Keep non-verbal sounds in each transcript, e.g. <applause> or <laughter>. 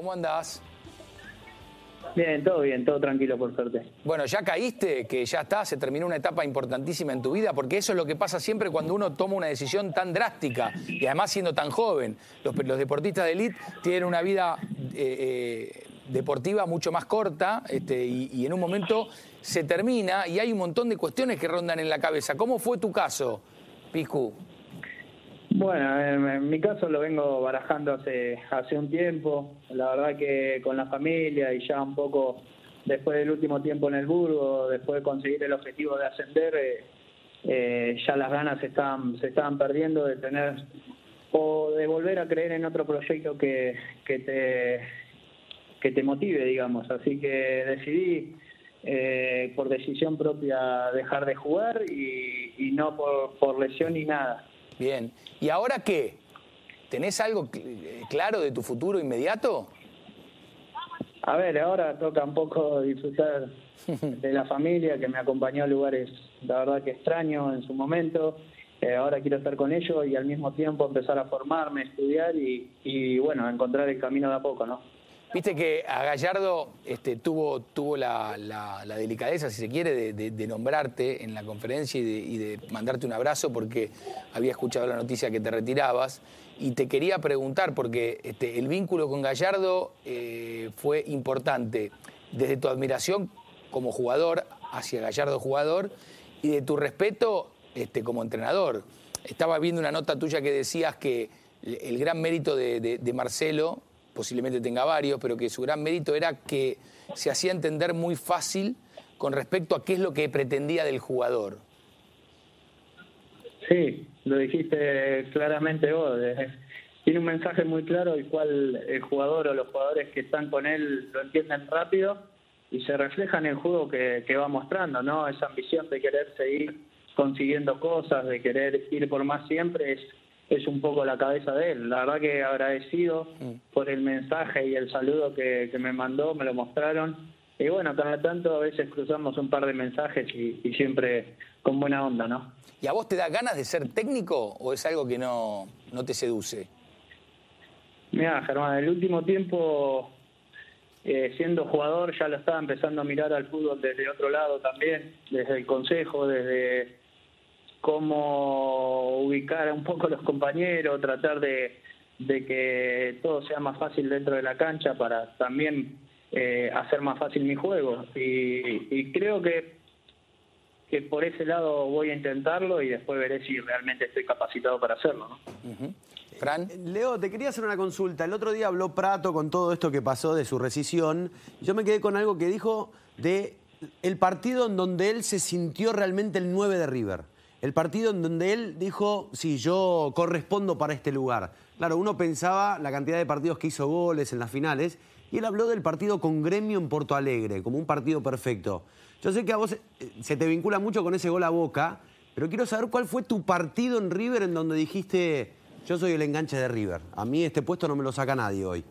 ¿Cómo andás? Bien, todo bien, todo tranquilo por suerte. Bueno, ya caíste, que ya está, se terminó una etapa importantísima en tu vida, porque eso es lo que pasa siempre cuando uno toma una decisión tan drástica y además siendo tan joven. Los, los deportistas de élite tienen una vida eh, eh, deportiva mucho más corta este, y, y en un momento se termina y hay un montón de cuestiones que rondan en la cabeza. ¿Cómo fue tu caso, Picu? Bueno, en, mi caso lo vengo barajando hace, hace un tiempo. La verdad que con la familia y ya un poco después del último tiempo en el Burgo, después de conseguir el objetivo de ascender, eh, eh, ya las ganas se estaban, se estaban perdiendo de tener o de volver a creer en otro proyecto que, que te que te motive, digamos. Así que decidí eh, por decisión propia dejar de jugar y, y no por, por lesión ni nada. Bien. ¿Y ahora qué? ¿Tenés algo claro de tu futuro inmediato? A ver, ahora toca un poco disfrutar <laughs> de la familia que me acompañó a lugares, la verdad que extraño en su momento. Eh, ahora quiero estar con ellos y al mismo tiempo empezar a formarme, estudiar y, y bueno, encontrar el camino de a poco, ¿no? Viste que a Gallardo este, tuvo, tuvo la, delicadeza, si se quiere, de, nombrarte en la conferencia y de, mandarte un abrazo porque había escuchado la noticia que te retirabas. Y te quería preguntar, porque este, el vínculo con Gallardo eh, fue importante, desde tu admiración como jugador hacia Gallardo jugador y de tu respeto este, como entrenador. Estaba viendo una nota tuya que decías que el gran mérito de Marcelo posiblemente tenga varios, pero que su gran mérito era que se hacía entender muy fácil con respecto a qué es lo que pretendía del jugador. Sí, lo dijiste claramente vos. Tiene un mensaje muy claro el cual el jugador o los jugadores que están con él lo entienden rápido y se refleja en el juego que, que va mostrando, ¿no? Esa ambición de querer seguir consiguiendo cosas, de querer ir por más siempre, es es un poco la cabeza de él. La verdad que agradecido mm. por el mensaje y el saludo que, que, me mandó, me lo mostraron. Y bueno, cada tanto a veces cruzamos un par de mensajes y, y, siempre con buena onda, ¿no? ¿Y a vos te da ganas de ser técnico o es algo que no, no te seduce? Mira, Germán, el último tiempo, eh, siendo jugador, ya lo estaba empezando a mirar al fútbol desde otro lado también, desde el consejo, desde cómo ubicar un poco a los compañeros, tratar de, de, que todo sea más fácil dentro de la cancha para también eh, hacer más fácil mi juego. Y, y, creo que, que por ese lado voy a intentarlo y después veré si realmente estoy capacitado para hacerlo. ¿no? Uh -huh. Fran. Leo, te quería hacer una consulta. El otro día habló Prato con todo esto que pasó de su rescisión. Yo me quedé con algo que dijo de el partido en donde él se sintió realmente el 9 de River el partido en donde él dijo, sí, yo correspondo para este lugar. Claro, uno pensaba la cantidad de partidos que hizo goles en las finales, y él habló del partido con Gremio en Porto Alegre, como un partido perfecto. Yo sé que a vos eh, se te vincula mucho con ese gol a boca, pero quiero saber cuál fue tu partido en River en donde dijiste, yo soy el enganche de River. A mí este puesto no me lo saca nadie hoy.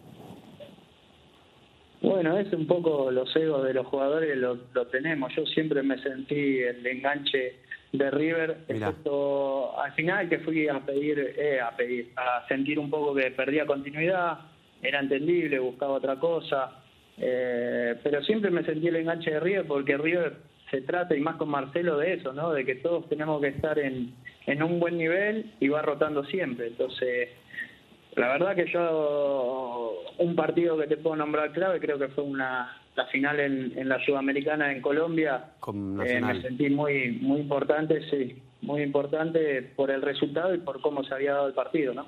Bueno, es un poco los egos de los jugadores, lo, lo tenemos. Yo siempre me sentí el enganche de River, excepto al final que fui a pedir, eh, a pedir, a sentir un poco que perdía continuidad, era entendible, buscaba otra cosa, eh, pero siempre me sentí el enganche de River porque River se trata, y más con Marcelo, de eso, ¿no? De que todos tenemos que estar en, en un buen nivel y va rotando siempre. Entonces, la verdad que yo, un partido que te puedo nombrar clave, creo que fue una la final en, en la Sudamericana en Colombia, eh, me sentí muy, muy importante, sí, muy importante por el resultado y por cómo se había dado el partido, ¿no?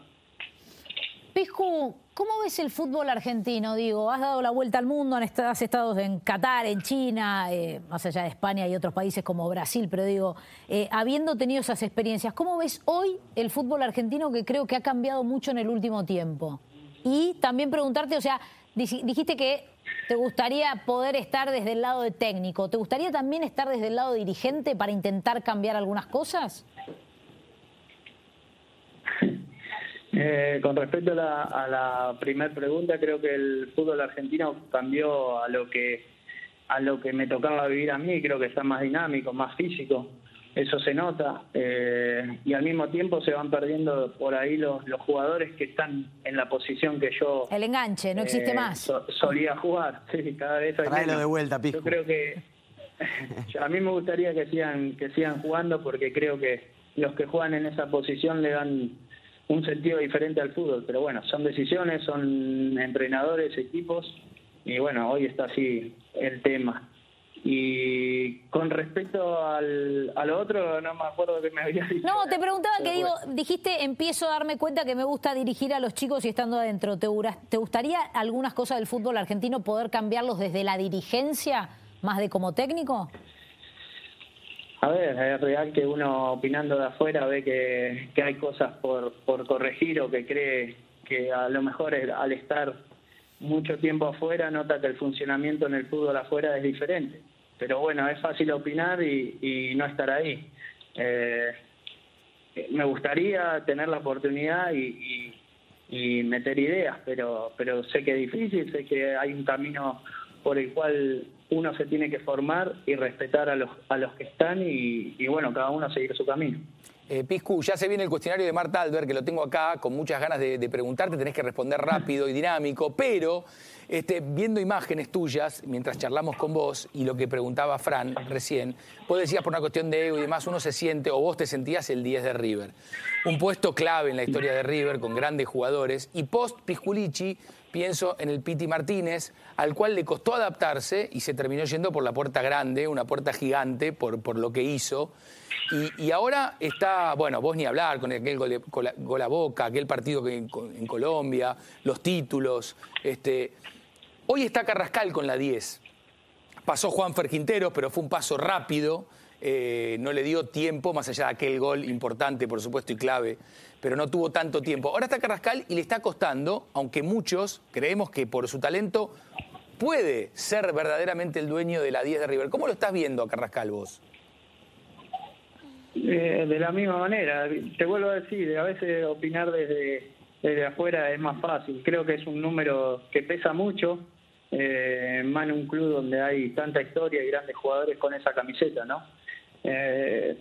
Piscu, ¿cómo ves el fútbol argentino? Digo, has dado la vuelta al mundo, has estado en Qatar, en China, eh, más allá de España y otros países como Brasil, pero digo, eh, habiendo tenido esas experiencias, ¿cómo ves hoy el fútbol argentino que creo que ha cambiado mucho en el último tiempo? Y también preguntarte, o sea, dijiste que te gustaría poder estar desde el lado de técnico, ¿te gustaría también estar desde el lado dirigente para intentar cambiar algunas cosas? Eh, con respecto a la, a la primera pregunta, creo que el fútbol argentino cambió a lo que a lo que me tocaba vivir a mí, creo que está más dinámico, más físico. eso se nota, eh, y al mismo tiempo se van perdiendo por ahí los, los jugadores que están en la posición que yo... El enganche, no existe eh, más. solía jugar, <laughs> sí, cada vez hay de vuelta, Pisco. Yo creo que <laughs> a mí me gustaría que sigan, que sigan jugando porque creo que los que juegan en esa posición le dan un sentido diferente al fútbol, pero bueno, son decisiones, son entrenadores, equipos, y bueno, hoy está así el tema. Y con respecto al, a lo otro, no me acuerdo que me había dicho. No, te preguntaba que digo, dijiste, empiezo a darme cuenta que me gusta dirigir a los chicos y estando adentro. ¿Te, ¿Te gustaría algunas cosas del fútbol argentino poder cambiarlos desde la dirigencia, más de como técnico? A ver, es real que uno opinando de afuera ve que, hay cosas por, corregir o que cree que a lo mejor al estar mucho tiempo afuera nota que el funcionamiento en el fútbol afuera es diferente pero bueno, es fácil opinar y, no estar ahí. Eh, me gustaría tener la oportunidad y, meter ideas, pero, pero sé que es difícil, sé que hay un camino por el cual uno se tiene que formar y respetar a los, a los que están y, bueno, cada uno seguir su camino. Eh, Piscu, ya se viene el cuestionario de Marta Albert, que lo tengo acá con muchas ganas de, de preguntarte, tenés que responder rápido y dinámico, pero este, viendo imágenes tuyas, mientras charlamos con vos, y lo que preguntaba Fran recién, vos decías por una cuestión de ego y demás, uno se siente, o vos te sentías el 10 de River. Un puesto clave en la historia de River, con grandes jugadores, y post Pisculici pienso en el Piti Martínez, al cual le costó adaptarse y se terminó yendo por la puerta grande, una puerta gigante por, por lo que hizo. Y, ahora está, bueno, vos ni hablar con aquel gol, a boca, aquel partido en, en Colombia, los títulos. Este, Hoy está Carrascal con la 10. Pasó Juan Quinteros, pero fue un paso rápido. Eh, no le dio tiempo, más allá de aquel gol importante, por supuesto, y clave, pero no tuvo tanto tiempo. Ahora está Carrascal y le está costando, aunque muchos creemos que por su talento puede ser verdaderamente el dueño de la 10 de River. ¿Cómo lo estás viendo a Carrascal vos? Eh, de la misma manera, te vuelvo a decir, a veces opinar desde, desde afuera es más fácil. Creo que es un número que pesa mucho, eh, más en un club donde hay tanta historia y grandes jugadores con esa camiseta, ¿no? Eh,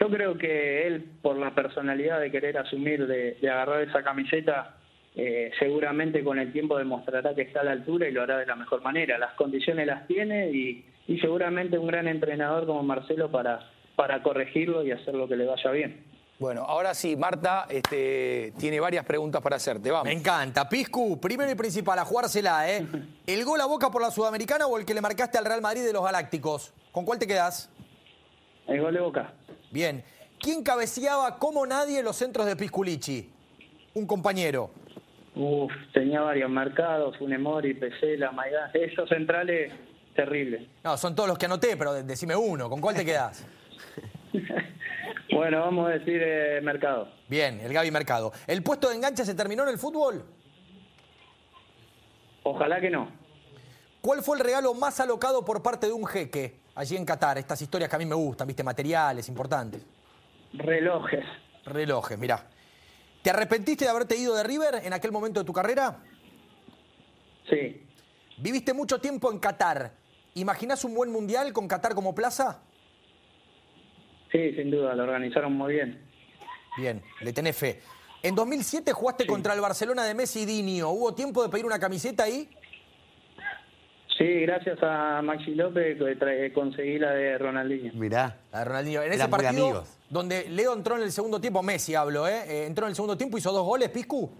yo creo que él, por la personalidad de querer asumir, de, agarrar esa camiseta, eh, seguramente con el tiempo demostrará que está a la altura y lo hará de la mejor manera. Las condiciones las tiene y, y seguramente un gran entrenador como Marcelo para, para corregirlo y hacer lo que le vaya bien. Bueno, ahora sí, Marta este, tiene varias preguntas para hacerte. Vamos. Me encanta. Piscu, primero y principal, a jugársela, ¿eh? <laughs> ¿El gol a boca por la Sudamericana o el que le marcaste al Real Madrid de los Galácticos? ¿Con cuál te quedas? El gol de boca. Bien. ¿Quién cabeceaba como nadie los centros de Pisculichi? Un compañero. Uf, tenía varios marcados, Funemori, Pesela, Maidán. Esos centrales, terribles. No, son todos los que anoté, pero decime uno. ¿Con cuál te quedas? <laughs> <laughs> Bueno, vamos a decir eh, Mercado. Bien, el Gaby Mercado. ¿El puesto de enganche se terminó en el fútbol? Ojalá que no. ¿Cuál fue el regalo más alocado por parte de un jeque allí en Qatar? Estas historias que a mí me gustan, ¿viste? Materiales importantes. Relojes. Relojes, mirá. ¿Te arrepentiste de haberte ido de River en aquel momento de tu carrera? Sí. ¿Viviste mucho tiempo en Qatar? ¿Imaginás un buen mundial con Qatar como plaza? Sí, sin duda, lo organizaron muy bien. Bien, le tenés fe. En 2007 jugaste contra el Barcelona de Messi y Dinio. ¿Hubo tiempo de pedir una camiseta ahí? Sí, gracias a Maxi López conseguí la de Ronaldinho. Mirá. La de Ronaldinho. En ese partido donde Leo entró en el segundo tiempo, Messi hablo, ¿eh? ¿eh? Entró en el segundo tiempo, hizo dos goles, Piscu.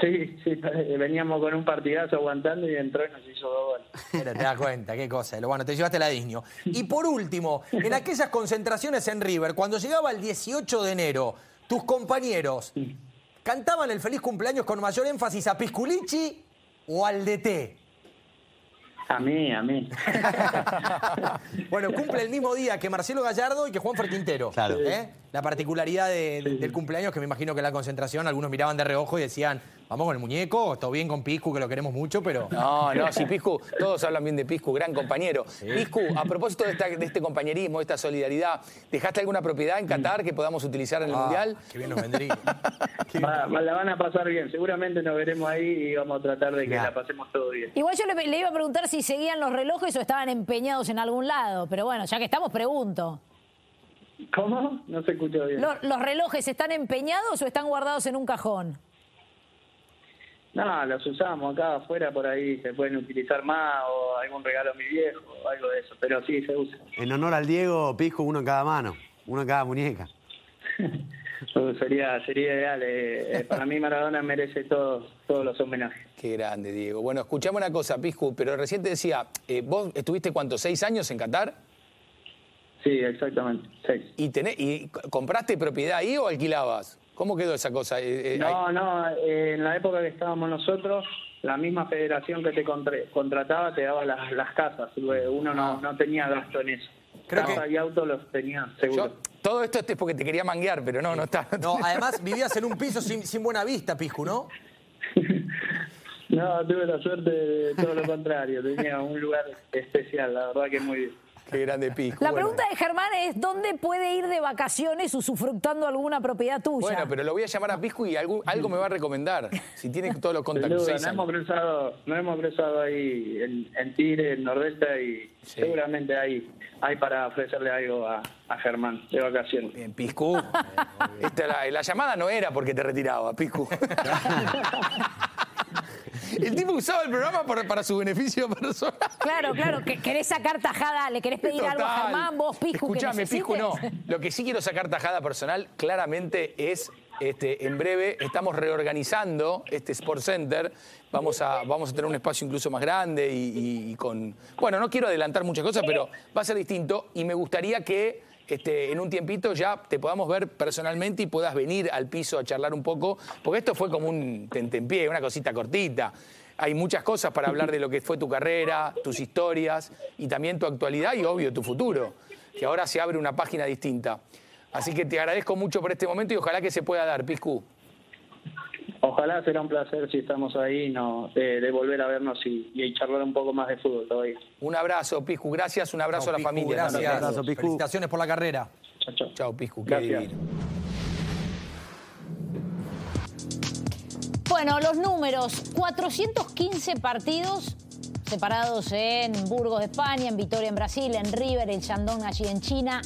Sí, sí, <laughs> veníamos con un partidazo aguantando y entró y nos hizo dos goles. <laughs> Pero te das cuenta, qué cosa. Bueno, te llevaste la Disney. Y por último, en aquellas concentraciones en River, cuando llegaba el 18 de enero, tus compañeros cantaban el feliz cumpleaños con mayor énfasis a Pisculici o al DT. A mí, a mí. <laughs> bueno, cumple el mismo día que Marcelo Gallardo y que Juan Ferquintero. Claro. ¿eh? La particularidad del cumpleaños, que me imagino que en la concentración algunos miraban de reojo y decían, vamos con el muñeco, todo bien con Piscu, que lo queremos mucho, pero... No, no, sí, Piscu, todos hablan bien de Piscu, gran compañero. Piscu, a propósito de, este compañerismo, de esta solidaridad, ¿dejaste alguna propiedad en Qatar que podamos utilizar en el ah, Mundial? Qué bien nos vendría. <laughs> la van a pasar bien, seguramente nos veremos ahí y vamos a tratar de que la pasemos todo bien. Igual yo le, le iba a preguntar si seguían los relojes o estaban empeñados en algún lado, pero bueno, ya que estamos, pregunto. ¿Cómo? No se escuchó bien. ¿Los relojes están empeñados o están guardados en un cajón? No, los usamos acá afuera, por ahí se pueden utilizar más o algún regalo a mi viejo o algo de eso, pero sí se usa. En honor al Diego, Pisco, uno en cada mano, uno en cada muñeca. <laughs> sería, sería ideal. Eh, eh, para mí Maradona merece todos, todos los homenajes. Qué grande, Diego. Bueno, escuchame una cosa, Piscu, pero recién te decía, eh, ¿vos estuviste cuántos, seis años en Qatar? Sí, exactamente, seis. ¿Y, tenés, ¿Y compraste propiedad ahí o alquilabas? ¿Cómo quedó esa cosa? Eh, eh, no, no, eh, en la época que estábamos nosotros, la misma federación que te contrataba te daba las, las casas. Uno no, no tenía gasto en eso. Creo Casa y auto los tenía seguro. todo esto es porque te quería manguear, pero no, no está. No, <laughs> además vivías en un piso sin, sin buena vista, Piscu, ¿no? <laughs> no, tuve la suerte de todo lo contrario. Tenía un lugar especial, la verdad que muy bien. Qué grande Pisco. La pregunta de Germán es, ¿dónde puede ir de vacaciones usufructando alguna propiedad tuya? Bueno, pero lo voy a llamar a Pisco y algo, algo me va a recomendar, si tiene todos los contactos. no, hemos cruzado, no hemos cruzado ahí en, en Tigre, en Nordeste, y seguramente hay, hay para ofrecerle algo a, a Germán de vacaciones. Bien, Piscu. <laughs> la, la, llamada no era porque te retiraba, Piscu. <laughs> <laughs> El tipo usaba el programa para, su beneficio personal. Claro, claro, que querés sacar tajada, le querés pedir algo a Germán, vos, Piscu. Escuchame, Piscu, no. Lo que sí quiero sacar tajada personal claramente es este, en breve estamos reorganizando este Sport Center. Vamos a, vamos a tener un espacio incluso más grande y, con. Bueno, no quiero adelantar muchas cosas, pero va a ser distinto y me gustaría que este, en un tiempito ya te podamos ver personalmente y puedas venir al piso a charlar un poco, porque esto fue como un tentempié, una cosita cortita. Hay muchas cosas para hablar de lo que fue tu carrera, tus historias y también tu actualidad y obvio tu futuro, que ahora se abre una página distinta. Así que te agradezco mucho por este momento y ojalá que se pueda dar, Piscu. Ojalá será un placer si estamos ahí no, de, volver a vernos y, charlar un poco más de fútbol todavía. Un abrazo, Piscu. Gracias, un abrazo a la familia. Gracias. Felicitaciones por la carrera. Chao, chao. Chao, Piscu. Qué Bueno, los números. 415 partidos separados en Burgos, España, en Vitoria, en Brasil, en River, en Shandong, allí en China,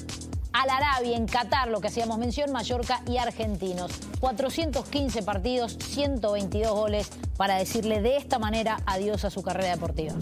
al Arabia, en Qatar, lo que hacíamos mención, Mallorca y Argentinos. 415 partidos, 122 goles para decirle de esta manera adiós a su carrera deportiva.